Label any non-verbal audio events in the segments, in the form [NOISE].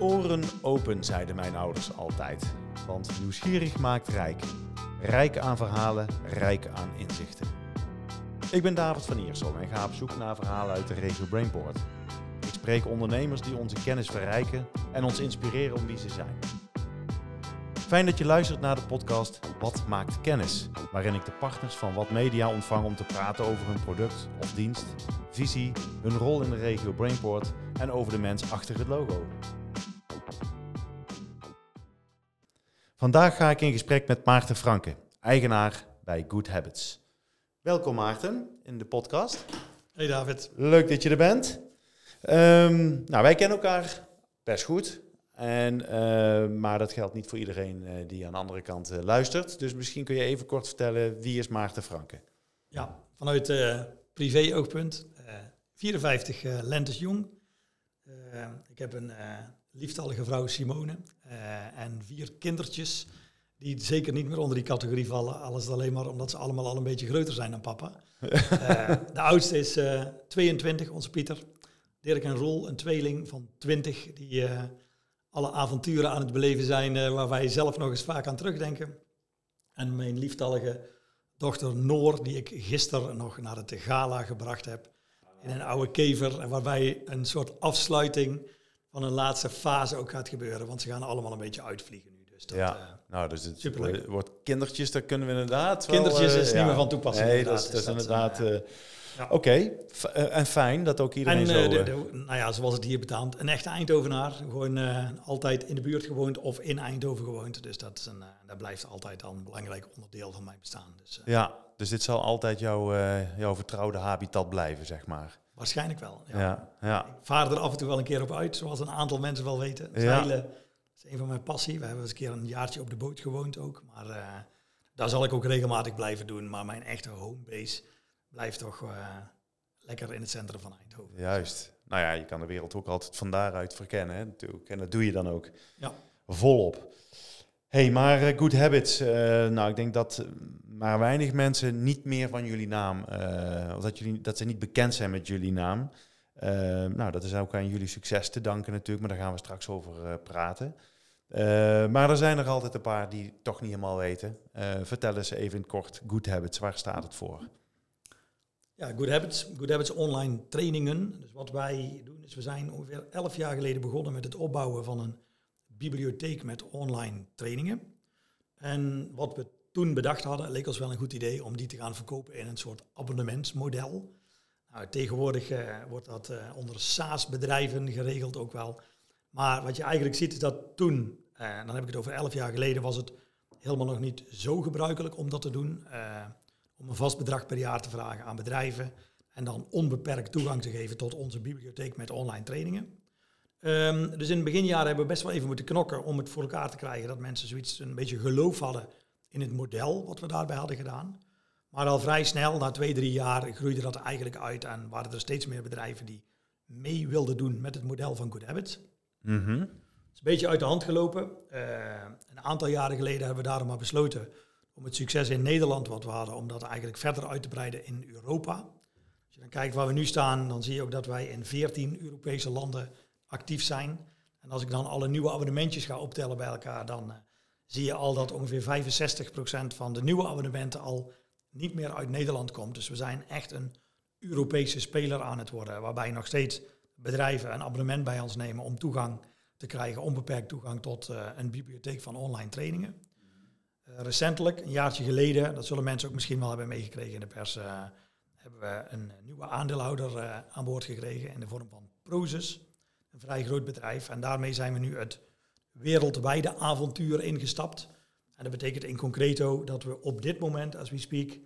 Oren open, zeiden mijn ouders altijd. Want nieuwsgierig maakt rijk. Rijk aan verhalen, rijk aan inzichten. Ik ben David van Iersel en ga op zoek naar verhalen uit de regio Brainport. Ik spreek ondernemers die onze kennis verrijken en ons inspireren om wie ze zijn. Fijn dat je luistert naar de podcast Wat maakt kennis? Waarin ik de partners van Wat Media ontvang om te praten over hun product of dienst, visie, hun rol in de regio Brainport en over de mens achter het logo. Vandaag ga ik in gesprek met Maarten Franke, eigenaar bij Good Habits. Welkom Maarten in de podcast. Hey David. Leuk dat je er bent. Ehm, nou, wij kennen elkaar best goed. En, eh, maar dat geldt niet voor iedereen eh, die aan de andere kant eh, luistert. Dus misschien kun je even kort vertellen, wie is Maarten Franke? Ja, vanuit privé-oogpunt. 54 lentes jong. ik heb een lieftallige vrouw Simone en vier kindertjes die zeker niet meer onder die categorie vallen. Alles alleen maar omdat ze allemaal al een beetje groter zijn dan papa. [LAUGHS] de oudste is 22, onze Pieter. Dirk en Roel, een tweeling van 20, die alle avonturen aan het beleven zijn uh, waar wij zelf nog eens vaak aan terugdenken. En mijn lieftallige dochter Noor, die ik gisteren nog naar het gala gebracht heb. In een oude kever, waarbij een soort afsluiting van een laatste fase ook gaat gebeuren. Want ze gaan allemaal een beetje uitvliegen nu. Dus dat, ja, uh, nou, dus het wordt kindertjes, daar kunnen we inderdaad Kindertjes wel, is niet meer van toepassing. Nee, dat, is, dat is inderdaad... Ja. Oké, eh, en fijn dat ook iedereen en, zo... Uh, de, de, nou ja, zoals het hier betaamt. Een echte Eindhovenaar. Gewoon uh, altijd in de buurt gewoond of in Eindhoven gewoond. Dus dat, is een, dat blijft altijd al een belangrijk onderdeel van mijn bestaan. Dus, ja, dus dit zal altijd jouw, jouw vertrouwde habitat blijven, zeg maar. Waarschijnlijk wel, ja. ja, ja. Ik vaar er af en toe wel een keer op uit, zoals een aantal mensen wel weten. Zeilen is een van mijn passie. We hebben eens een keer een jaartje op de boot gewoond ook. Maar daar zal ik ook regelmatig blijven doen. Maar mijn echte homebase blijft toch uh, lekker in het centrum van Eindhoven. Juist. Nou ja, je kan de wereld ook altijd van daaruit verkennen, hè, natuurlijk. En dat doe je dan ook ja. volop. Hey, maar uh, Good Habits. Uh, nou, ik denk dat maar weinig mensen niet meer van jullie naam, of dat, jullie, dat ze niet bekend zijn met jullie naam. nou, dat is ook aan jullie succes te danken natuurlijk, maar daar gaan we straks over praten. maar er zijn er altijd een paar die toch niet helemaal weten. vertel eens even in kort, Good Habits, waar staat het voor? Ja, Good Habits. Good Habits online trainingen. Dus wat wij doen is, we zijn ongeveer elf jaar geleden begonnen met het opbouwen van een bibliotheek met online trainingen. En wat we toen bedacht hadden, leek ons wel een goed idee om die te gaan verkopen in een soort abonnementsmodel. Nou, tegenwoordig uh, wordt dat uh, onder SaaS-bedrijven geregeld ook wel. Maar wat je eigenlijk ziet is dat toen, uh, dan heb ik het over elf jaar geleden, was het helemaal nog niet zo gebruikelijk om dat te doen om een vast bedrag per jaar te vragen aan bedrijven en dan onbeperkt toegang te geven tot onze bibliotheek met online trainingen. Um, dus in het beginjaren hebben we best wel even moeten knokken om het voor elkaar te krijgen dat mensen zoiets een beetje geloof hadden in het model wat we daarbij hadden gedaan. Maar al vrij snel, na twee, drie jaar, groeide dat eigenlijk uit en waren er steeds meer bedrijven die mee wilden doen met het model van Good Habits. Mm -hmm. Het is een beetje uit de hand gelopen. Uh, een aantal jaren geleden hebben we daarom maar besloten om het succes in Nederland wat we hadden, om dat eigenlijk verder uit te breiden in Europa. Als je dan kijkt waar we nu staan, dan zie je ook dat wij in 14 Europese landen actief zijn. En als ik dan alle nieuwe abonnementjes ga optellen bij elkaar, dan uh, zie je al dat ongeveer 65% van de nieuwe abonnementen al niet meer uit Nederland komt. Dus we zijn echt een Europese speler aan het worden, waarbij nog steeds bedrijven een abonnement bij ons nemen om toegang te krijgen, onbeperkt toegang tot uh, een bibliotheek van online trainingen. Eh, recentelijk, een jaartje geleden, dat zullen mensen ook misschien wel hebben meegekregen in de pers, hebben we een nieuwe aandeelhouder aan boord gekregen in de vorm van Prozus, een vrij groot bedrijf. En daarmee zijn we nu het wereldwijde avontuur ingestapt. En dat betekent in concreto dat we op dit moment, as we speak,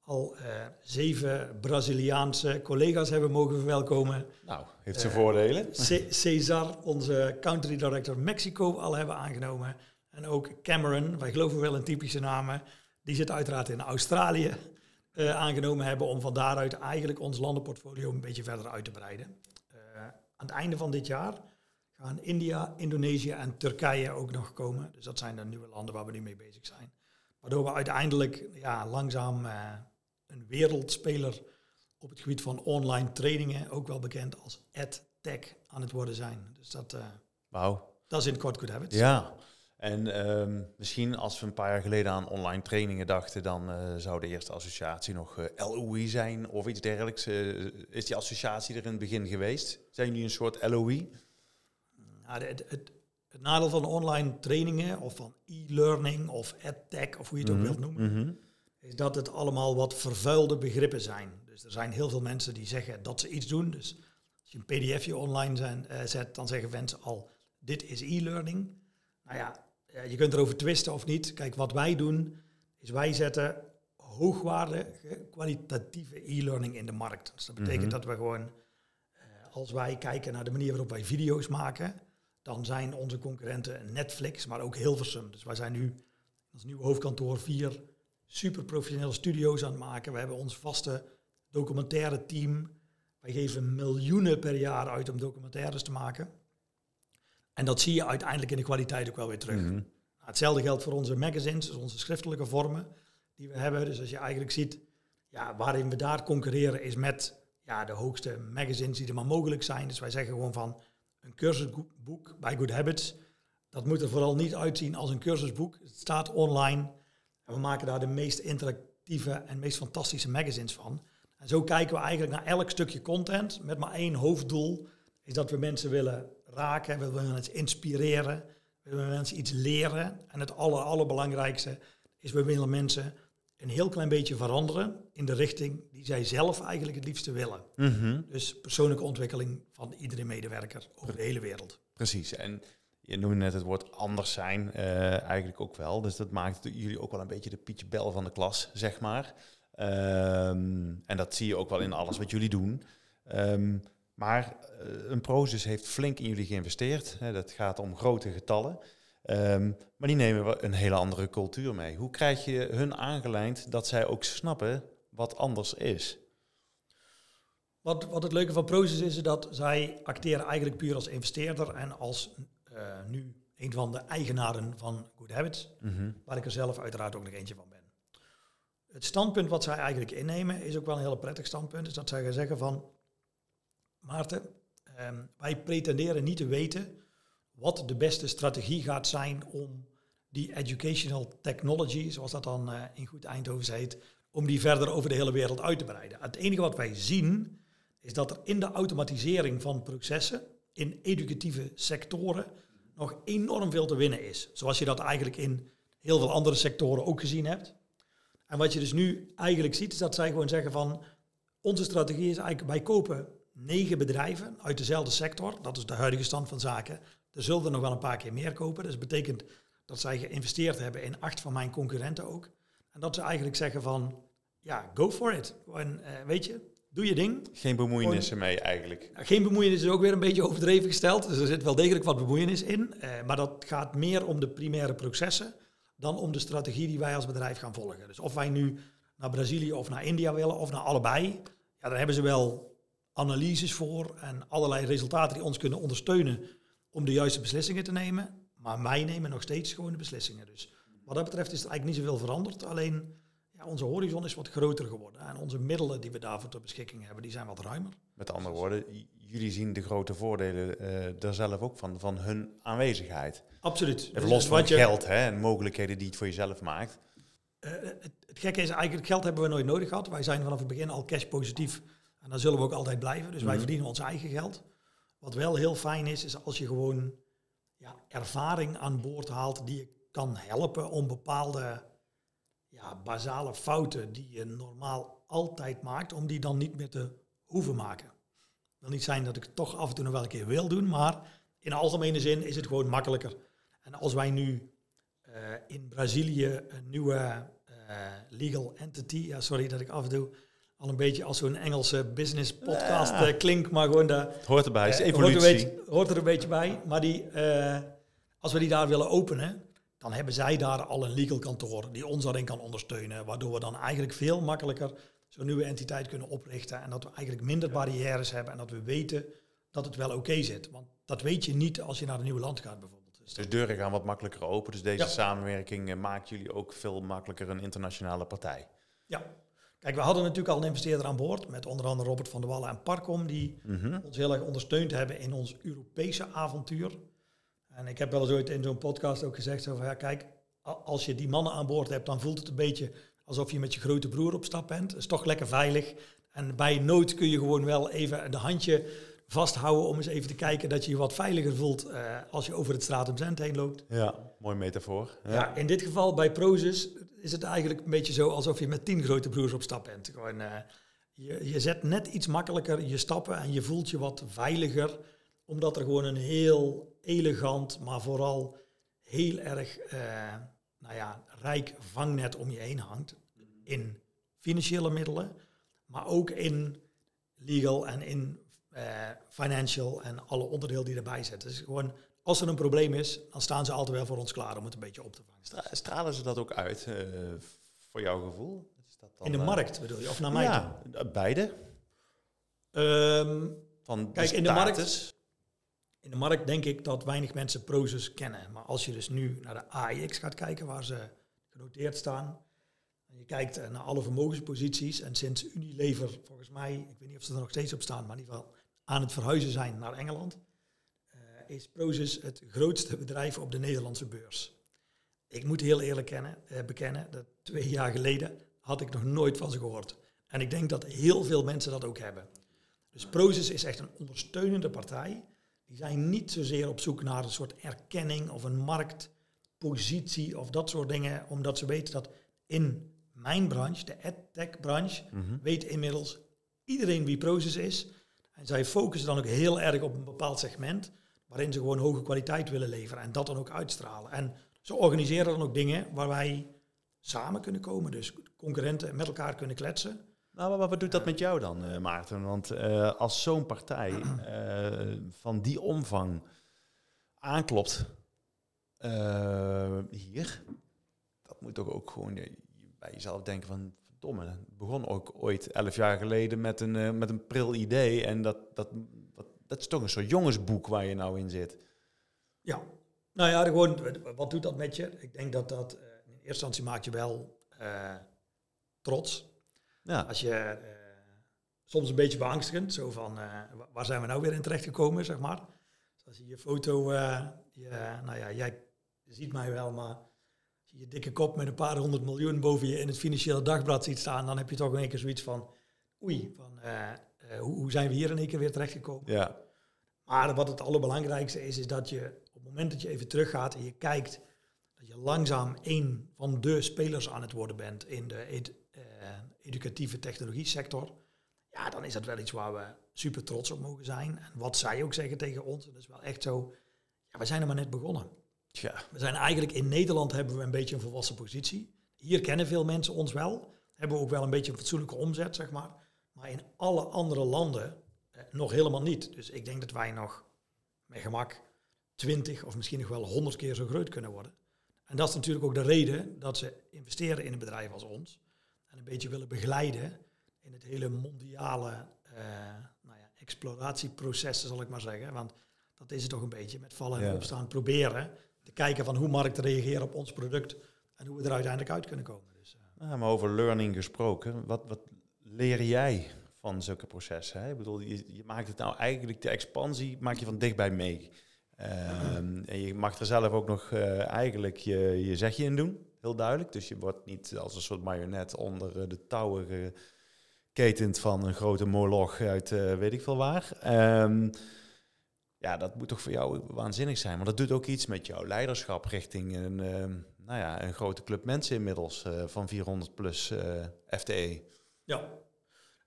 al zeven Braziliaanse collega's hebben mogen verwelkomen. Nou, heeft zijn voordelen. C Cesar, onze country director Mexico, al hebben aangenomen. En ook Cameron, wij geloven wel in typische namen, die zit uiteraard in Australië uh, aangenomen hebben om van daaruit eigenlijk ons landenportfolio een beetje verder uit te breiden. Aan het einde van dit jaar gaan India, Indonesië en Turkije ook nog komen. Dus dat zijn de nieuwe landen waar we nu mee bezig zijn. Waardoor we uiteindelijk ja, langzaam uh, een wereldspeler op het gebied van online trainingen, ook wel bekend als EdTech, aan het worden zijn. Dus dat... Wauw. Dat is in het kort Good Habits. Ja, en ehm, misschien als we een paar jaar geleden aan online trainingen dachten, dan uh, zou de eerste associatie nog uh, eh, LOE zijn of iets dergelijks. Uh, is die associatie er in het begin geweest? Zijn jullie een soort LOE? Nou, het, het, het, nadeel van online trainingen of van e-learning of edtech of hoe je het ook mhm, wilt noemen, mhm. is dat het allemaal wat vervuilde begrippen zijn. Dus er zijn heel veel mensen die zeggen dat ze iets doen. Dus als je een pdfje online zijn, zet, dan zeggen mensen al, dit is e-learning. Nou ja, je kunt erover twisten of niet. Kijk, wat wij doen, is wij zetten hoogwaardige, kwalitatieve e-learning in de markt. Dus dat betekent mhm. dat we gewoon, eh, als wij kijken naar de manier waarop wij video's maken, dan zijn onze concurrenten Netflix, maar ook Hilversum. Dus wij zijn nu als nieuwe hoofdkantoor vier super professionele studio's aan het maken. We hebben ons vaste documentaire team. Wij geven miljoenen per jaar uit om documentaires te maken. En dat zie je uiteindelijk in de kwaliteit ook wel weer terug. Mhm. nou, hetzelfde geldt voor onze magazines, dus onze schriftelijke vormen die we hebben. Dus als je eigenlijk ziet, ja, waarin we daar concurreren is met ja, de hoogste magazines die er maar mogelijk zijn. Dus wij zeggen gewoon van een cursusboek bij Good Habits, dat moet er vooral niet uitzien als een cursusboek. Het staat online en we maken daar de meest interactieve en meest fantastische magazines van. En zo kijken we eigenlijk naar elk stukje content met maar één hoofddoel, is dat we mensen willen raken, we willen mensen inspireren, we willen mensen iets leren. En het aller, allerbelangrijkste is we willen mensen een heel klein beetje veranderen in de richting die zij zelf eigenlijk het liefste willen. Mhm. Dus persoonlijke ontwikkeling van iedere medewerker over de hele wereld. Precies. En je noemde net het woord anders zijn, uh, eigenlijk ook wel. Dus dat maakt jullie ook wel een beetje de Pietje Bel van de klas, zeg maar. Ehm, en dat zie je ook wel in alles wat jullie doen. Um, maar eh, een Prozus heeft flink in jullie geïnvesteerd. Hè, dat gaat om grote getallen. Ehm, maar die nemen een hele andere cultuur mee. Hoe krijg je hun aangelijnd dat zij ook snappen wat anders is? Wat, wat het leuke van Prozus is, is dat zij acteren eigenlijk puur als investeerder en als uh, nu een van de eigenaren van Good Habits, mhm. waar ik er zelf uiteraard ook nog eentje van ben. Het standpunt wat zij eigenlijk innemen is ook wel een heel prettig standpunt, is dat zij gaan zeggen van Maarten, ehm, wij pretenderen niet te weten wat de beste strategie gaat zijn om die educational technology, zoals dat dan uh, in goed Eindhoven heet, om die verder over de hele wereld uit te breiden. Het enige wat wij zien is dat er in de automatisering van processen in educatieve sectoren nog enorm veel te winnen is. Zoals je dat eigenlijk in heel veel andere sectoren ook gezien hebt. En wat je dus nu eigenlijk ziet, is dat zij gewoon zeggen van onze strategie is eigenlijk wij kopen negen bedrijven uit dezelfde sector. Dat is de huidige stand van zaken. Er zullen er nog wel een paar keer meer kopen. Dus dat betekent dat zij geïnvesteerd hebben in acht van mijn concurrenten ook. En dat ze eigenlijk zeggen van, ja, go for it. Gewoon, uh, weet je, doe je ding. Geen bemoeienissen mee eigenlijk. geen bemoeienis is ook weer een beetje overdreven gesteld. Dus er zit wel degelijk wat bemoeienis in. Uh, maar dat gaat meer om de primaire processen dan om de strategie die wij als bedrijf gaan volgen. Dus of wij nu naar Brazilië of naar India willen of naar allebei, ja, daar hebben ze wel analyses voor en allerlei resultaten die ons kunnen ondersteunen om de juiste beslissingen te nemen. Maar wij nemen nog steeds gewoon de beslissingen. Dus wat dat betreft is er eigenlijk niet zoveel veranderd. Alleen ja, onze horizon is wat groter geworden. En onze middelen die we daarvoor ter beschikking hebben, die zijn wat ruimer. Met andere woorden, jullie zien de grote voordelen uh, daar zelf ook van, van hun aanwezigheid. Absoluut. Dus los van geld hè, en mogelijkheden die het voor jezelf maakt. Uh, het, het, gekke is eigenlijk, geld hebben we nooit nodig gehad. Wij zijn vanaf het begin al cash positief en daar zullen we ook altijd blijven. Dus wij mhm. verdienen ons eigen geld. Wat wel heel fijn is, is als je gewoon ja, ervaring aan boord haalt die je kan helpen om bepaalde ja, basale fouten die je normaal altijd maakt, om die dan niet meer te hoeven maken. Het wil niet zijn dat ik het toch af en toe nog wel een keer wil doen, maar in algemene zin is het gewoon makkelijker. En als wij nu uh, in Brazilië een nieuwe uh, legal entity, ja, sorry dat ik af en toe al een beetje als zo'n Engelse business podcast ja. uh, klinkt, maar gewoon daar... hoort erbij, is evolutie. Hoort er, beetje, hoort er, een beetje bij. Maar die, uh, als we die daar willen openen, dan hebben zij daar al een legal kantoor die ons daarin kan ondersteunen, waardoor we dan eigenlijk veel makkelijker zo'n nieuwe entiteit kunnen oprichten en dat we eigenlijk minder barrières hebben en dat we weten dat het wel oké zit. Want dat weet je niet als je naar een nieuw land gaat bijvoorbeeld. Dus, dus deuren gaan wat makkelijker open, dus deze samenwerking maakt jullie ook veel makkelijker een internationale partij. Ja, Kijk, we hadden natuurlijk al een investeerder aan boord, met onder andere Robert van der Wallen en Parkom, die mhm. ons heel erg ondersteund hebben in ons Europese avontuur. En ik heb wel eens ooit in zo'n podcast ook gezegd, zo van, ja, kijk, als je die mannen aan boord hebt, dan voelt het een beetje alsof je met je grote broer op stap bent. Het is toch lekker veilig. En bij nood kun je gewoon wel even de handje vasthouden om eens even te kijken dat je je wat veiliger voelt uh, als je over het stratum Zend heen loopt. Ja, mooi metafoor. Ja. ja. in dit geval bij Prozus is het eigenlijk een beetje zo alsof je met tien grote broers op stap bent. Gewoon, uh, je, je zet net iets makkelijker je stappen en je voelt je wat veiliger, omdat er gewoon een heel elegant, maar vooral heel erg uh, nou ja, rijk vangnet om je heen hangt. In financiële middelen, maar ook in legal en in uh, financial en alle onderdelen die erbij zitten. Dus gewoon, als er een probleem is, dan staan ze altijd wel voor ons klaar om het een beetje op te vangen. stralen ze dat ook uit, uh, voor jouw gevoel? Is dat dan, in de uh, markt bedoel je, of naar mij ja, toe? beide. Um, Van kijk, in de markt... In de markt denk ik dat weinig mensen Prozus kennen. Maar als je dus nu naar de AIX gaat kijken, waar ze genoteerd staan, je kijkt naar alle vermogensposities en sinds Unilever, volgens mij, ik weet niet of ze er nog steeds op staan, maar in ieder geval aan het verhuizen zijn naar Engeland, uh, is Prozus het grootste bedrijf op de Nederlandse beurs. Ik moet heel eerlijk kennen, uh, bekennen, dat twee jaar geleden had ik nog nooit van ze gehoord. En ik denk dat heel veel mensen dat ook hebben. Dus Prozus is echt een ondersteunende partij. Die zijn niet zozeer op zoek naar een soort erkenning of een marktpositie of dat soort dingen, omdat ze weten dat in mijn branche, de edtech-branche, mm weet inmiddels iedereen wie Proces is. En zij focussen dan ook heel erg op een bepaald segment, waarin ze gewoon hoge kwaliteit willen leveren en dat dan ook uitstralen. En ze organiseren dan ook dingen waar wij samen kunnen komen, dus concurrenten met elkaar kunnen kletsen. Nou, maar wat doet dat met jou dan, uh, Maarten? Want uh, als zo'n partij uh, [CLEARS THROAT] van die omvang aanklopt hier, dat moet toch ook gewoon bij jezelf denken van, verdomme, het begon ook ooit elf jaar geleden met een, uh, met een pril idee. En dat, dat, dat, dat is toch een soort jongensboek waar je nou in zit. Ja, nou ja, gewoon, wat doet dat met je? Ik denk dat dat uh, in eerste instantie maakt je wel uh, trots. Ja. Als je soms een beetje beangstigend, zo van waar zijn we nou weer in terecht gekomen, zeg maar. Dus als je je foto, je, nou ja, jij ziet mij wel, maar je dikke kop met een paar honderd miljoen boven je in het financiële dagblad ziet staan, dan heb je toch in één keer zoiets van, oei, van, uh, uh, hoe, hoe, zijn we hier in één keer weer terechtgekomen? Ja. Maar wat het allerbelangrijkste is, is dat je op het moment dat je even teruggaat en je kijkt, dat je langzaam een van de spelers aan het worden bent in de ed, uh, educatieve technologie sector. Ja, dan is dat wel iets waar we super trots op mogen zijn. En wat zij ook zeggen tegen ons, dat is wel echt zo, ja, we zijn er maar net begonnen. Ja. We zijn eigenlijk in Nederland hebben we een beetje een volwassen positie. Hier kennen veel mensen ons wel. Hebben we ook wel een beetje een fatsoenlijke omzet, zeg maar. Maar in alle andere landen eh, nog helemaal niet. Dus ik denk dat wij nog met gemak 20 of misschien nog wel 100 keer zo groot kunnen worden. En dat is natuurlijk ook de reden dat ze investeren in een bedrijf als ons. En een beetje willen begeleiden in het hele mondiale uh, nou ja, exploratieproces, zal ik maar zeggen. Want dat is het toch een beetje met vallen en opstaan proberen te kijken van hoe markten reageren op ons product en hoe we er uiteindelijk uit kunnen komen. Dus, uh. ja, maar over learning gesproken, wat, wat leer jij van zulke processen? Hè? Ik bedoel, je, je, maakt het nou eigenlijk, de expansie maak je van dichtbij mee. Um, [CLEARS THROAT] en je mag er zelf ook nog uh, eigenlijk je, je zegje in doen, heel duidelijk. Dus je wordt niet als een soort marionet onder uh, de touwen geketend van een grote moloch uit weet ik veel waar. Um, ja, dat moet toch voor jou waanzinnig zijn. Want dat doet ook iets met jouw leiderschap richting een, uh, nou ja, een grote club mensen inmiddels uh, van 400 plus eh, FTE. Ja,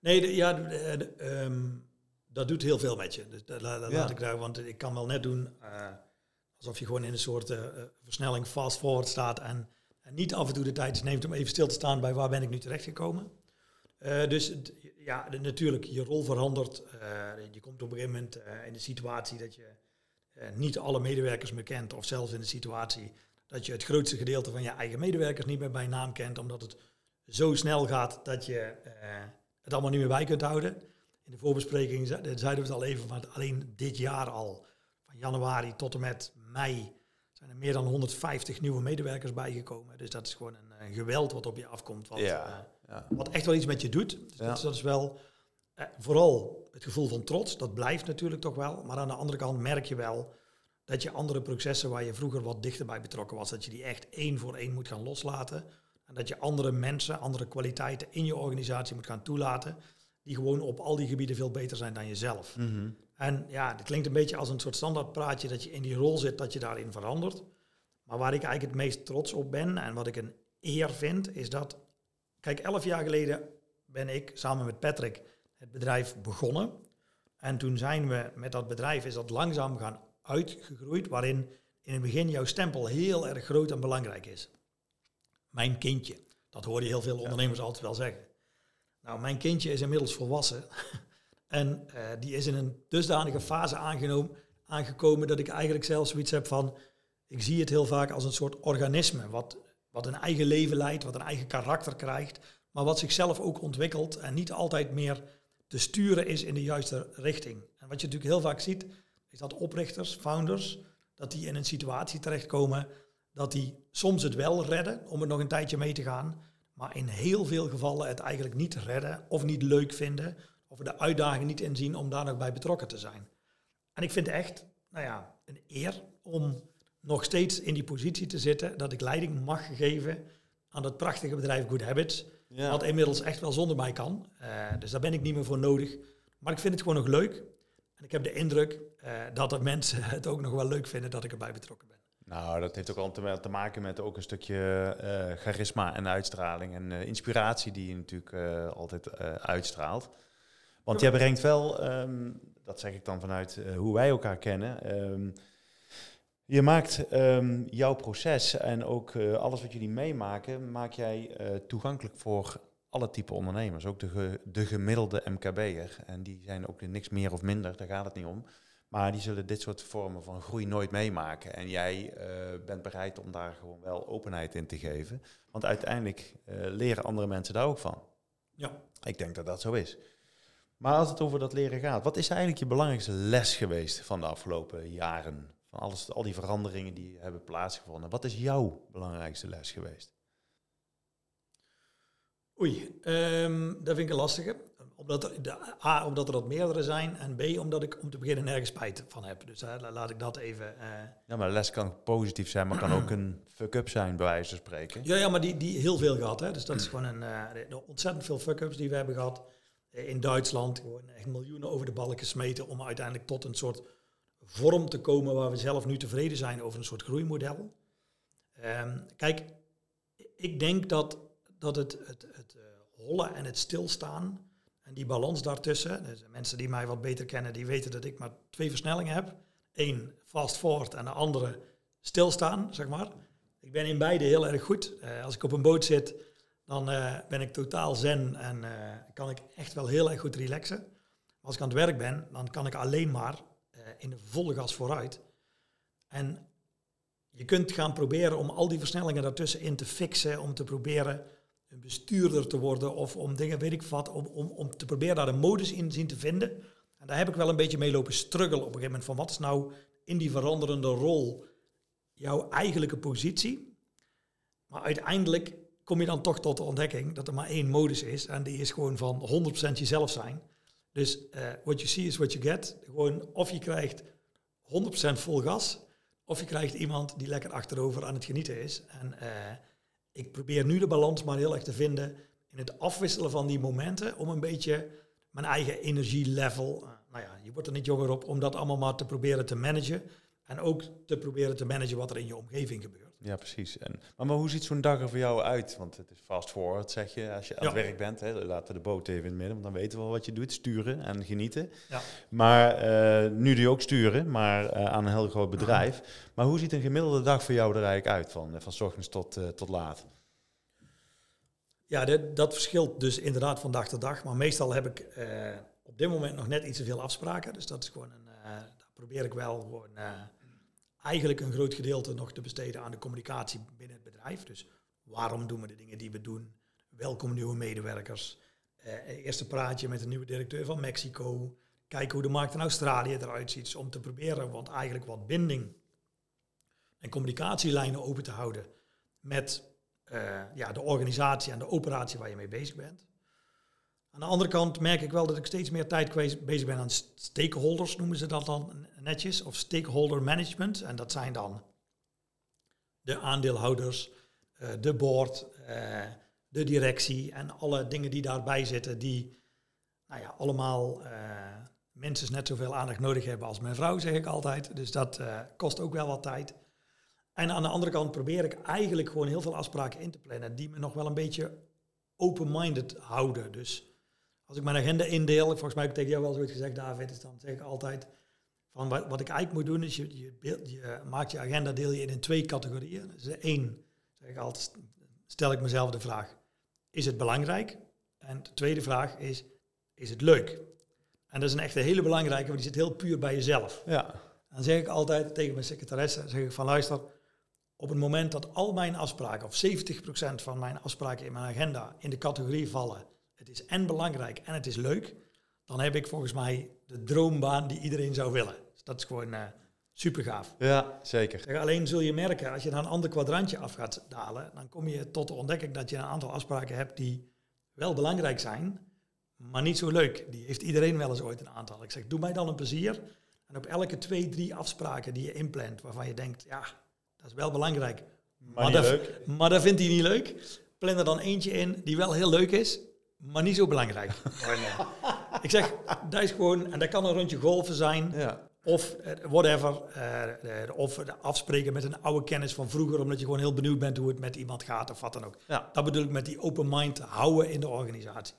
nee, de, ja, de, um, dat doet heel veel met je. Dus dat, ja. laat ik daar, want ik kan wel net doen alsof je gewoon in een soort versnelling fast forward staat en, en, niet af en toe de tijd neemt om even stil te staan bij waar ben ik nu terechtgekomen. dus ja, natuurlijk, je rol verandert. Uh, je komt op een gegeven moment uh, in de situatie dat je uh, niet alle medewerkers meer kent. Of zelfs in de situatie dat je het grootste gedeelte van je eigen medewerkers niet meer bij naam kent. Omdat het zo snel gaat dat je het allemaal niet meer bij kunt houden. In de voorbespreking zeiden we het al even, maar alleen dit jaar al, van januari tot en met mei, zijn er meer dan 150 nieuwe medewerkers bijgekomen. Dus dat is gewoon een, een geweld wat op je afkomt. Wat, ja. Ja. Wat echt wel iets met je doet. Dus dat, is, dat, is, wel eh, vooral het gevoel van trots. Dat blijft natuurlijk toch wel. Maar aan de andere kant merk je wel dat je andere processen waar je vroeger wat dichter bij betrokken was, dat je die echt één voor één moet gaan loslaten. En dat je andere mensen, andere kwaliteiten in je organisatie moet gaan toelaten, die gewoon op al die gebieden veel beter zijn dan jezelf. Mhm. En ja, dat klinkt een beetje als een soort standaardpraatje dat je in die rol zit, dat je daarin verandert. Maar waar ik eigenlijk het meest trots op ben en wat ik een eer vind, is dat, kijk, elf jaar geleden ben ik samen met Patrick het bedrijf begonnen. En toen zijn we met dat bedrijf, is dat langzaam gaan uitgegroeid, waarin in het begin jouw stempel heel erg groot en belangrijk is. Mijn kindje, dat hoor je heel veel ondernemers altijd wel zeggen. Nou, mijn kindje is inmiddels volwassen [LAUGHS] en eh, die is in een dusdanige fase aangenomen, aangekomen dat ik eigenlijk zelfs zoiets heb van, ik zie het heel vaak als een soort organisme, wat, wat een eigen leven leidt, wat een eigen karakter krijgt, maar wat zichzelf ook ontwikkelt en niet altijd meer te sturen is in de juiste richting. En wat je natuurlijk heel vaak ziet, is dat oprichters, founders, dat die in een situatie terechtkomen dat die soms het wel redden om er nog een tijdje mee te gaan, maar in heel veel gevallen het eigenlijk niet redden of niet leuk vinden of de uitdaging niet inzien om daar nog bij betrokken te zijn. En ik vind het echt, nou ja, een eer om nog steeds in die positie te zitten dat ik leiding mag geven aan dat prachtige bedrijf Good Habits, Ja. wat inmiddels echt wel zonder mij kan. Eh, dus daar ben ik niet meer voor nodig. Maar ik vind het gewoon nog leuk. En ik heb de indruk eh, dat de mensen het ook nog wel leuk vinden dat ik erbij betrokken ben. Nou, dat heeft ook wel te maken met ook een stukje eh, charisma en uitstraling en inspiratie die je natuurlijk altijd uitstraalt. Want jij brengt wel, ehm, dat zeg ik dan vanuit hoe wij elkaar kennen, ehm, je maakt ehm, jouw proces en ook eh, alles wat jullie meemaken, maak jij eh, toegankelijk voor alle type ondernemers. Ook de, ge- de gemiddelde MKB'er. En die zijn ook niks meer of minder, daar gaat het niet om. Maar die zullen dit soort vormen van groei nooit meemaken. En jij eh, bent bereid om daar gewoon wel openheid in te geven. Want uiteindelijk leren andere mensen daar ook van. Ja. Ik denk dat dat zo is. Maar als het over dat leren gaat, wat is eigenlijk je belangrijkste les geweest van de afgelopen jaren? Van alles, al die veranderingen die hebben plaatsgevonden. Wat is jouw belangrijkste les geweest? Oei, ehm, dat vind ik een lastige. Omdat er, de, A, omdat er wat meerdere zijn. En B, omdat ik om te beginnen nergens spijt van heb. Dus la- laat ik dat even... eh, Ja, maar les kan positief zijn, maar kan ook een fuck-up zijn, bij wijze van spreken. Ja, ja, maar die, die heel veel gehad. Hè. Dus dat is gewoon een, eh, ontzettend veel fuck-ups die we hebben gehad. Eh, In Duitsland gewoon echt miljoenen over de balk gesmeten om uiteindelijk tot een soort vorm te komen waar we zelf nu tevreden zijn over een soort groeimodel. Ehm, kijk, ik denk dat, dat het, het, het eh, hollen en het stilstaan en die balans daartussen, dus mensen die mij wat beter kennen, die weten dat ik maar twee versnellingen heb. Eén fast forward en de andere stilstaan, zeg maar. Ik ben in beide heel erg goed. Eh, als ik op een boot zit, dan eh, ben ik totaal zen en kan ik echt wel heel erg goed relaxen. Als ik aan het werk ben, dan kan ik alleen maar in de volle gas vooruit. En je kunt gaan proberen om al die versnellingen daartussenin te fixen, om te proberen een bestuurder te worden of om dingen, weet ik wat, om, om, om te proberen daar een modus in zien te vinden. En daar heb ik wel een beetje mee lopen struggelen op een gegeven moment van wat is nou in die veranderende rol jouw eigenlijke positie. Maar uiteindelijk kom je dan toch tot de ontdekking dat er maar één modus is. En die is gewoon van 100% jezelf zijn. Dus eh what you see is what you get. Gewoon of je krijgt 100% vol gas. Of je krijgt iemand die lekker achterover aan het genieten is. En eh, ik probeer nu de balans maar heel erg te vinden in het afwisselen van die momenten. Om een beetje mijn eigen energielevel. eh, nou ja, je wordt er niet jonger op om dat allemaal maar te proberen te managen. En ook te proberen te managen wat er in je omgeving gebeurt. Ja, precies. En, maar, maar hoe ziet zo'n dag er voor jou uit? Want het is fast forward, zeg je, als je aan het werk bent. Hè, laten we de boot even in het midden, want dan weten we wel wat je doet. Sturen en genieten. Ja. Maar eh, nu doe je ook sturen, maar eh, aan een heel groot bedrijf. Maar hoe ziet een gemiddelde dag voor jou er eigenlijk uit? Van, eh, van 's ochtends tot, tot laat? Ja, dat, dat verschilt dus inderdaad van dag tot dag. Maar meestal heb ik op dit moment nog net iets te veel afspraken. Dus dat is gewoon een. daar probeer ik wel gewoon eigenlijk een groot gedeelte nog te besteden aan de communicatie binnen het bedrijf. Dus waarom doen we de dingen die we doen? Welkom nieuwe medewerkers. Eh eerste praatje met de nieuwe directeur van Mexico. Kijken hoe de markt in Australië eruit ziet. Om te proberen, want eigenlijk wat binding en communicatielijnen open te houden met eh, ja, de organisatie en de operatie waar je mee bezig bent. Aan de andere kant merk ik wel dat ik steeds meer tijd bezig ben aan stakeholders, noemen ze dat dan netjes, of stakeholder management. En dat zijn dan de aandeelhouders, eh, de board, eh, de directie en alle dingen die daarbij zitten, die nou ja, allemaal uh, mensen net zoveel aandacht nodig hebben als mijn vrouw, zeg ik altijd. Dus dat kost ook wel wat tijd. En aan de andere kant probeer ik eigenlijk gewoon heel veel afspraken in te plannen die me nog wel een beetje open-minded houden. Dus als ik mijn agenda indeel, volgens mij heb ik tegen jou wel zoiets gezegd, David, is dan zeg ik altijd van wat, wat ik eigenlijk moet doen is je, je, je, maakt je agenda deel je in, in twee categorieën. Dus één, zeg ik altijd, stel ik mezelf de vraag, is het belangrijk? En de tweede vraag is, is het leuk? En dat is een echt een hele belangrijke, want die zit heel puur bij jezelf. Ja. Dan zeg ik altijd tegen mijn secretaresse, zeg ik van luister, op het moment dat al mijn afspraken, of 70% van mijn afspraken in mijn agenda in de categorie vallen, het is en belangrijk en het is leuk, dan heb ik volgens mij de droombaan die iedereen zou willen. Dus dat is gewoon uh, super gaaf. Ja, zeker. Alleen zul je merken, als je naar een ander kwadrantje af gaat dalen, dan kom je tot de ontdekking dat je een aantal afspraken hebt die wel belangrijk zijn, maar niet zo leuk. Die heeft iedereen wel eens ooit een aantal. Ik zeg, doe mij dan een plezier. En op elke twee, drie afspraken die je inplant, waarvan je denkt, ja, dat is wel belangrijk. Maar, maar, dat, leuk. maar dat vindt hij niet leuk. Plan er dan eentje in die wel heel leuk is, maar niet zo belangrijk. [LAUGHS] [LAUGHS] ik zeg, dat is gewoon, en dat kan een rondje golven zijn, ja. of uh, whatever, uh, of afspreken met een oude kennis van vroeger, omdat je gewoon heel benieuwd bent hoe het met iemand gaat of wat dan ook. Ja. Dat bedoel ik met die open mind houden in de organisatie.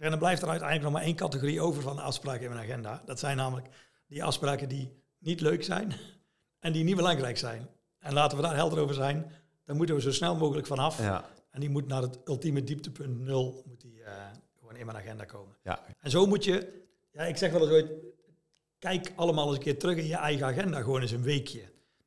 En dan blijft er uiteindelijk nog maar één categorie over van de afspraken in mijn agenda. Dat zijn namelijk die afspraken die niet leuk zijn [LAUGHS] en die niet belangrijk zijn. En laten we daar helder over zijn, daar moeten we zo snel mogelijk vanaf. Ja. En die moet naar het ultieme dieptepunt nul, gewoon in mijn agenda komen. Ja. En zo moet je, ja, ik zeg wel eens ooit, kijk allemaal eens een keer terug in je eigen agenda, gewoon eens een weekje.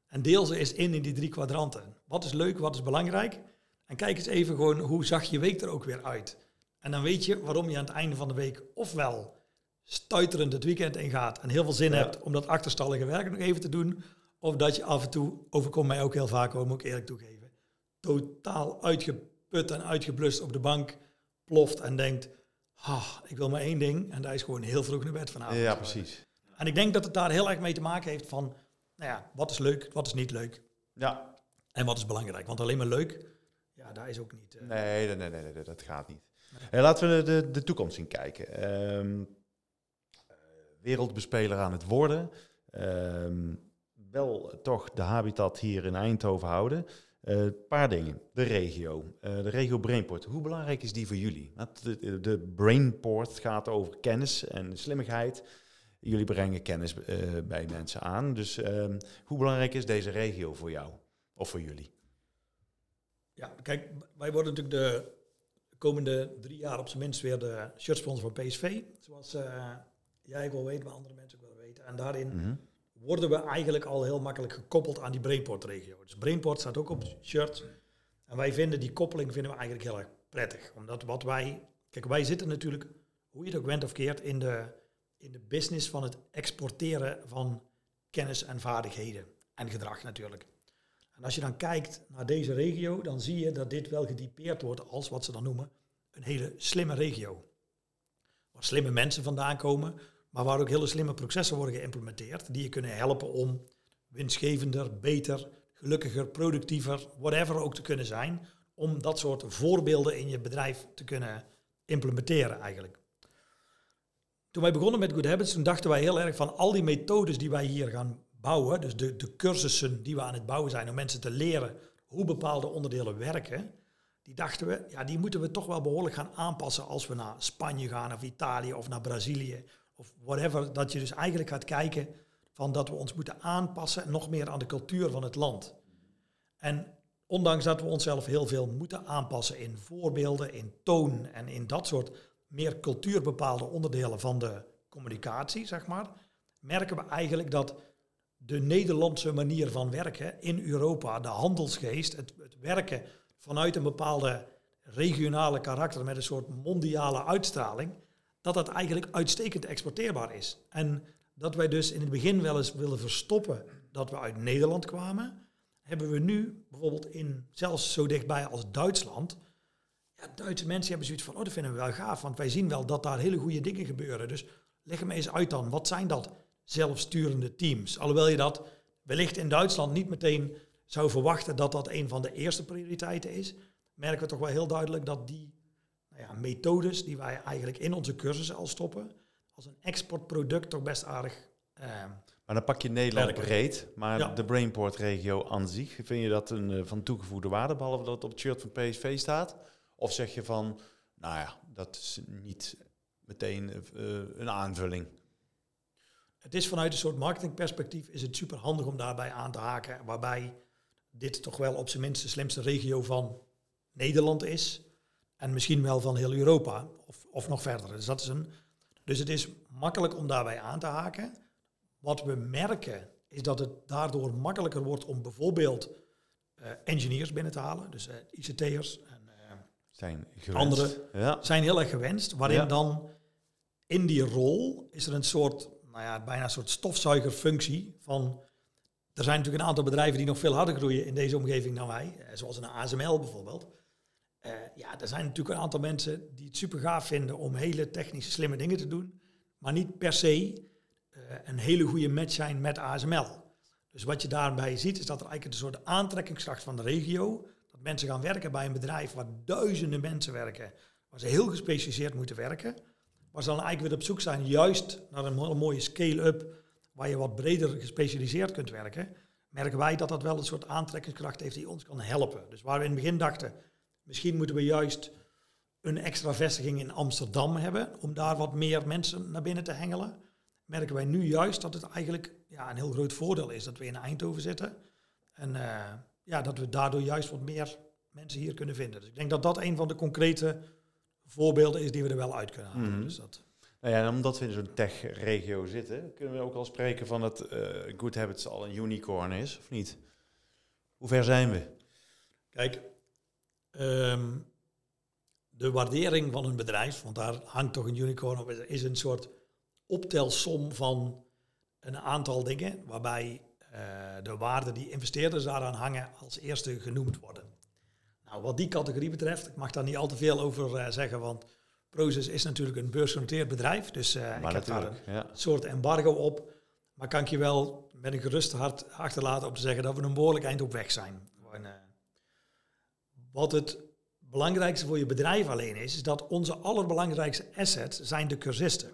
En deel ze eens in in die drie kwadranten. Wat is leuk, wat is belangrijk? En kijk eens even gewoon, hoe zag je week er ook weer uit? En dan weet je waarom je aan het einde van de week ofwel stuiterend het weekend ingaat en heel veel zin hebt om dat achterstallige werk nog even te doen, of dat je af en toe, overkomt mij ook heel vaak, moet ik eerlijk toegeven, totaal uitgeput en uitgeblust op de bank ploft en denkt, ah, ik wil maar één ding en dat is gewoon heel vroeg naar bed vanavond. Ja, precies. En ik denk dat het daar heel erg mee te maken heeft van, nou ja, wat is leuk, wat is niet leuk. Ja. En wat is belangrijk. Want alleen maar leuk, ja, daar is ook niet... Uh... Nee, nee, nee, nee, dat gaat niet. Nee. laten we de, de toekomst in kijken. Um, wereldbespeler aan het worden. Um, wel toch de habitat hier in Eindhoven houden. Een uh, paar dingen. De regio. Uh, de regio Brainport. Hoe belangrijk is die voor jullie? De, de Brainport gaat over kennis en slimmigheid. Jullie brengen kennis uh, bij mensen aan. Dus ehm, hoe belangrijk is deze regio voor jou of voor jullie? Ja, kijk, wij worden natuurlijk de komende drie jaar op zijn minst weer de shirtsponsor van PSV. Zoals jij wel weet, maar andere mensen ook wel weten. En daarin mhm worden we eigenlijk al heel makkelijk gekoppeld aan die Brainport-regio. Dus Brainport staat ook op het shirt. En wij vinden die koppeling vinden we eigenlijk heel erg prettig. Omdat wat wij... Kijk, wij zitten natuurlijk, hoe je het ook went of keert, in de, in de business van het exporteren van kennis en vaardigheden. En gedrag natuurlijk. En als je dan kijkt naar deze regio, dan zie je dat dit wel getypeerd wordt als wat ze dan noemen een hele slimme regio. Waar slimme mensen vandaan komen, maar waar ook hele slimme processen worden geïmplementeerd, die je kunnen helpen om winstgevender, beter, gelukkiger, productiever, whatever ook te kunnen zijn, om dat soort voorbeelden in je bedrijf te kunnen implementeren eigenlijk. Toen wij begonnen met Good Habits, toen dachten wij heel erg van al die methodes die wij hier gaan bouwen, dus de, de cursussen die we aan het bouwen zijn om mensen te leren hoe bepaalde onderdelen werken, die dachten we, ja, die moeten we toch wel behoorlijk gaan aanpassen als we naar Spanje gaan of Italië of naar Brazilië of whatever, dat je dus eigenlijk gaat kijken van dat we ons moeten aanpassen nog meer aan de cultuur van het land. En ondanks dat we onszelf heel veel moeten aanpassen in voorbeelden, in toon en in dat soort meer cultuurbepaalde onderdelen van de communicatie, zeg maar, merken we eigenlijk dat de Nederlandse manier van werken in Europa, de handelsgeest, het, het werken vanuit een bepaalde regionale karakter met een soort mondiale uitstraling, dat dat eigenlijk uitstekend exporteerbaar is. En dat wij dus in het begin wel eens willen verstoppen dat we uit Nederland kwamen, hebben we nu bijvoorbeeld in zelfs zo dichtbij als Duitsland, ja, Duitse mensen hebben zoiets van, oh, dat vinden we wel gaaf, want wij zien wel dat daar hele goede dingen gebeuren. Dus leg me eens uit dan, wat zijn dat zelfsturende teams? Alhoewel je dat wellicht in Duitsland niet meteen zou verwachten dat dat een van de eerste prioriteiten is, merken we toch wel heel duidelijk dat die nou ja, methodes die wij eigenlijk in onze cursussen al stoppen, als een exportproduct toch best aardig. Uh, maar dan pak je Nederland breed, maar de Brainport-regio aan zich, vind je dat een uh, van toegevoegde waarde, behalve dat het op het shirt van PSV staat? Of zeg je van, nou ja, dat is niet meteen uh, een aanvulling? Het is vanuit een soort marketingperspectief is het super handig om daarbij aan te haken, waarbij dit toch wel op zijn minst de slimste regio van Nederland is. En misschien wel van heel Europa of, of nog verder. Dus, dat is een, dus het is makkelijk om daarbij aan te haken. Wat we merken is dat het daardoor makkelijker wordt om bijvoorbeeld uh, engineers binnen te halen. Dus uh, ICT'ers en uh, zijn anderen ja. zijn heel erg gewenst. Waarin dan in die rol is er een soort, nou ja, bijna een soort stofzuigerfunctie van... Er zijn natuurlijk een aantal bedrijven die nog veel harder groeien in deze omgeving dan wij. Zoals een ASML bijvoorbeeld. Uh, ja, er zijn natuurlijk een aantal mensen die het super gaaf vinden om hele technische slimme dingen te doen, maar niet per se uh, een hele goede match zijn met ASML. Dus wat je daarbij ziet is dat er eigenlijk een soort aantrekkingskracht van de regio, dat mensen gaan werken bij een bedrijf waar duizenden mensen werken, waar ze heel gespecialiseerd moeten werken, waar ze dan eigenlijk weer op zoek zijn juist naar een mooie scale-up, waar je wat breder gespecialiseerd kunt werken, merken wij dat dat wel een soort aantrekkingskracht heeft die ons kan helpen. Dus waar we in het begin dachten, Misschien moeten we juist een extra vestiging in Amsterdam hebben om daar wat meer mensen naar binnen te hengelen. Merken wij nu juist dat het eigenlijk ja, een heel groot voordeel is dat we in Eindhoven zitten. En uh, ja, dat we daardoor juist wat meer mensen hier kunnen vinden. Dus ik denk dat dat een van de concrete voorbeelden is die we er wel uit kunnen halen. Mm dus dat. Nou ja, omdat we in zo'n tech-regio zitten, kunnen we ook al spreken van dat uh, Good Habits al een unicorn is, of niet? Hoe ver zijn we? Kijk, Ehm, de waardering van een bedrijf, want daar hangt toch een unicorn op, is een soort optelsom van een aantal dingen, waarbij uh, de waarden die investeerders daaraan hangen als eerste genoemd worden. Nou, wat die categorie betreft, ik mag daar niet al te veel over uh, zeggen, want Proces is natuurlijk een beursgenoteerd bedrijf, dus uh, ik heb daar een ja. soort embargo op. Maar kan ik je wel met een gerust hart achterlaten om te zeggen dat we een behoorlijk eind op weg zijn. Wat het belangrijkste voor je bedrijf alleen is, is dat onze allerbelangrijkste asset zijn de cursisten.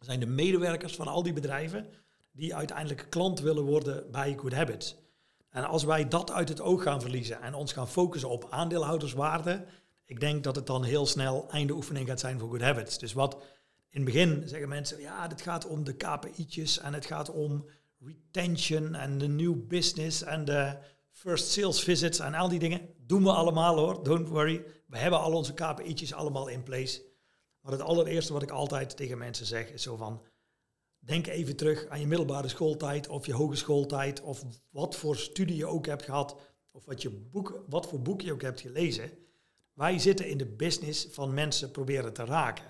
Zijn de medewerkers van al die bedrijven die uiteindelijk klant willen worden bij Good Habits. En als wij dat uit het oog gaan verliezen en ons gaan focussen op aandeelhouderswaarde, ik denk dat het dan heel snel einde oefening gaat zijn voor Good Habits. Dus wat in het begin zeggen mensen, ja, het gaat om de KPI'tjes en het gaat om retention en de new business en de first sales visits en al die dingen. Doen we allemaal hoor, don't worry. We hebben al onze KPI'tjes allemaal in place. Maar het allereerste wat ik altijd tegen mensen zeg is zo van... Denk even terug aan je middelbare schooltijd of je hogeschooltijd... of wat voor studie je ook hebt gehad... of wat, je boek, wat voor boek je ook hebt gelezen. Wij zitten in de business van mensen proberen te raken.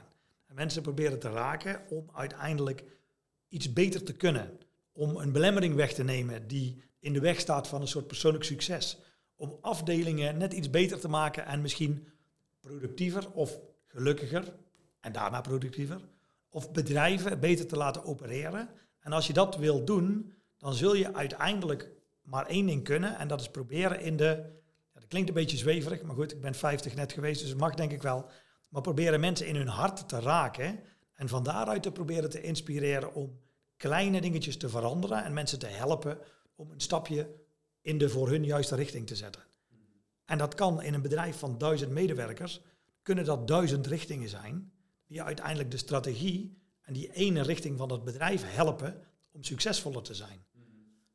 En mensen proberen te raken om uiteindelijk iets beter te kunnen. Om een belemmering weg te nemen die in de weg staat van een soort persoonlijk succes. Om afdelingen net iets beter te maken en misschien productiever of gelukkiger en daarna productiever. Of bedrijven beter te laten opereren. En als je dat wil doen, dan zul je uiteindelijk maar één ding kunnen. En dat is proberen in de. Ja, dat klinkt een beetje zweverig, maar goed, ik ben 50 net geweest, dus het mag denk ik wel. Maar proberen mensen in hun hart te raken. En van daaruit te proberen te inspireren om kleine dingetjes te veranderen en mensen te helpen om een stapje in de voor hun juiste richting te zetten. En dat kan in een bedrijf van duizend medewerkers, kunnen dat duizend richtingen zijn, die uiteindelijk de strategie en die ene richting van dat bedrijf helpen om succesvoller te zijn.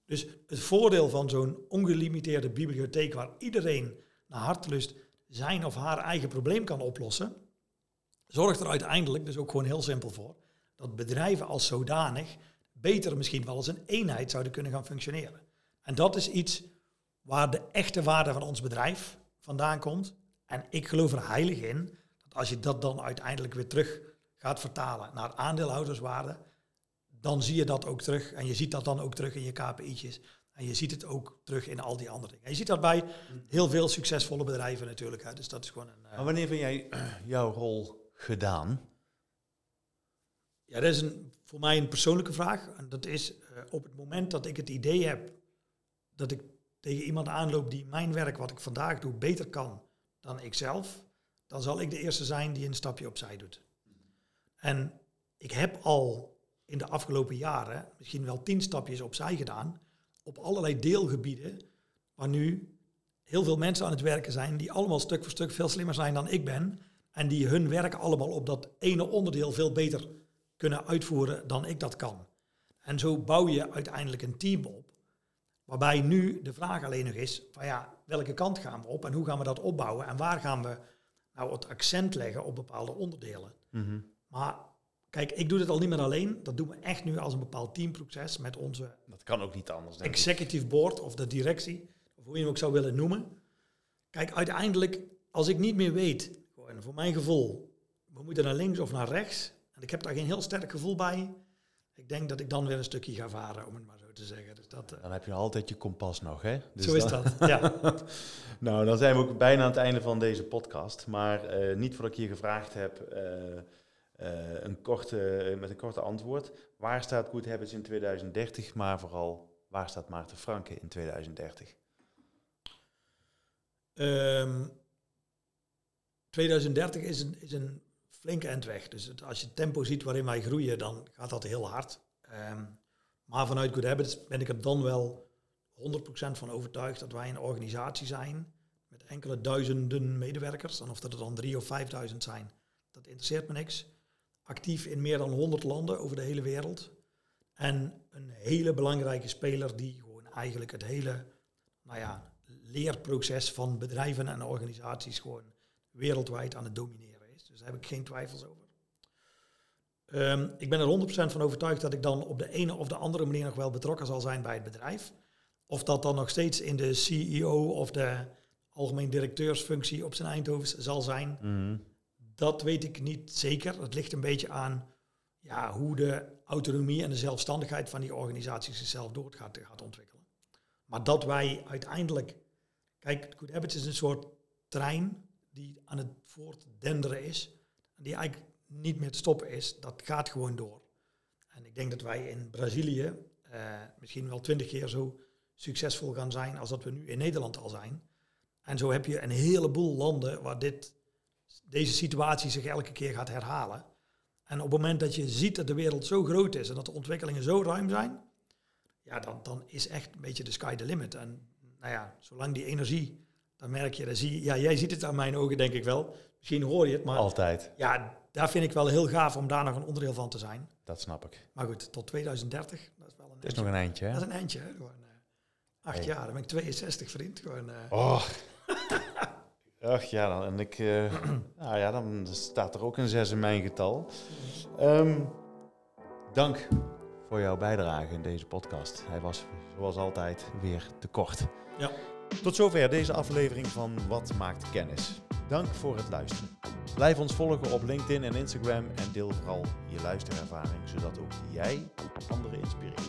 Dus het voordeel van zo'n ongelimiteerde bibliotheek waar iedereen naar hartelust zijn of haar eigen probleem kan oplossen, zorgt er uiteindelijk dus ook gewoon heel simpel voor dat bedrijven als zodanig beter misschien wel als een eenheid zouden kunnen gaan functioneren. En dat is iets waar de echte waarde van ons bedrijf vandaan komt. En ik geloof er heilig in dat als je dat dan uiteindelijk weer terug gaat vertalen naar aandeelhouderswaarde, dan zie je dat ook terug. En je ziet dat dan ook terug in je KPI'tjes. En je ziet het ook terug in al die andere dingen. En je ziet dat bij heel veel succesvolle bedrijven natuurlijk. Hè. Dus dat is gewoon een... Maar wanneer vind jij jouw rol gedaan? Ja, dat is een, voor mij een persoonlijke vraag. En dat is op het moment dat ik het idee heb dat ik tegen iemand aanloop die mijn werk, wat ik vandaag doe, beter kan dan ik zelf, dan zal ik de eerste zijn die een stapje opzij doet. En ik heb al in de afgelopen jaren misschien wel tien stapjes opzij gedaan op allerlei deelgebieden waar nu heel veel mensen aan het werken zijn die allemaal stuk voor stuk veel slimmer zijn dan ik ben en die hun werk allemaal op dat ene onderdeel veel beter kunnen uitvoeren dan ik dat kan. En zo bouw je uiteindelijk een team op Waarbij nu de vraag alleen nog is, van ja, welke kant gaan we op en hoe gaan we dat opbouwen en waar gaan we nou het accent leggen op bepaalde onderdelen. Mhm. Maar kijk, ik doe dit al niet meer alleen. Dat doen we echt nu als een bepaald teamproces met onze... Dat kan ook niet anders, denk Executive board of de directie, of hoe je hem ook zou willen noemen. Kijk, uiteindelijk, als ik niet meer weet, gewoon voor mijn gevoel, we moeten naar links of naar rechts, ik heb daar geen heel sterk gevoel bij, ik denk dat ik dan weer een stukje ga varen, om het maar te zeggen. Dus dat, eh, dan heb je altijd je kompas nog, hè? Dus zo is dat, ja. [LAUGHS] nou, dan zijn we ook bijna aan het einde van deze podcast. Maar uh, niet voordat ik je gevraagd heb, uh, een korte, met een korte antwoord. Waar staat Good Habits in 2030, maar vooral waar staat Maarten Franke in 2030? Um, 2030 is een, is een flinke endweg. Dus als je het tempo ziet waarin wij groeien, dan gaat dat heel hard. Um, maar vanuit Good Habits ben ik er dan wel 100% van overtuigd dat wij een organisatie zijn met enkele duizenden medewerkers. En of dat er dan drie of vijfduizend zijn, dat interesseert me niks. Actief in meer dan 100 landen over de hele wereld. En een hele belangrijke speler die gewoon eigenlijk het hele nou ja, leerproces van bedrijven en organisaties gewoon wereldwijd aan het domineren. Dus daar heb ik geen twijfels over. Ehm, ik ben er 100% van overtuigd dat ik dan op de ene of de andere manier nog wel betrokken zal zijn bij het bedrijf. Of dat dan nog steeds in de CEO of de algemeen directeursfunctie op zijn Eindhoven zal zijn. Mhm. Dat weet ik niet zeker. Het ligt een beetje aan ja, hoe de autonomie en de zelfstandigheid van die organisatie zichzelf door gaat, gaat ontwikkelen. Maar dat wij uiteindelijk... Kijk, Good Habits is een soort trein die aan het voortdenderen is. Die eigenlijk niet meer te stoppen is, dat gaat gewoon door. En ik denk dat wij in Brazilië uh, misschien wel twintig keer zo succesvol gaan zijn als dat we nu in Nederland al zijn. En zo heb je een heleboel landen waar dit, deze situatie zich elke keer gaat herhalen. En op het moment dat je ziet dat de wereld zo groot is en dat de ontwikkelingen zo ruim zijn, ja, dan, dan is echt een beetje de sky the limit. En nou ja, zolang die energie, dan merk je, dan zie je, ja, jij ziet het aan mijn ogen denk ik wel. Misschien hoor je het, maar... Altijd. Ja, daar vind ik wel heel gaaf om daar nog een onderdeel van te zijn. Dat snap ik. Maar goed, tot 2030, dat is wel een Het is nog een eindje, hè? Dat is een eindje, hè? Gewoon, uh, acht jaar, dan ben ik 62, vriend. Gewoon, uh. Oh. [LAUGHS] Ach ja, dan, en ik, uh, [CLEARS THROAT] nou ja, dan staat er ook een 6 in mijn getal. Um, dank voor jouw bijdrage in deze podcast. Hij was zoals altijd weer te kort. Ja. Tot zover deze aflevering van Wat maakt kennis. Dank voor het luisteren. Blijf ons volgen op LinkedIn en Instagram en deel vooral je luisterervaring, zodat ook jij anderen inspireert.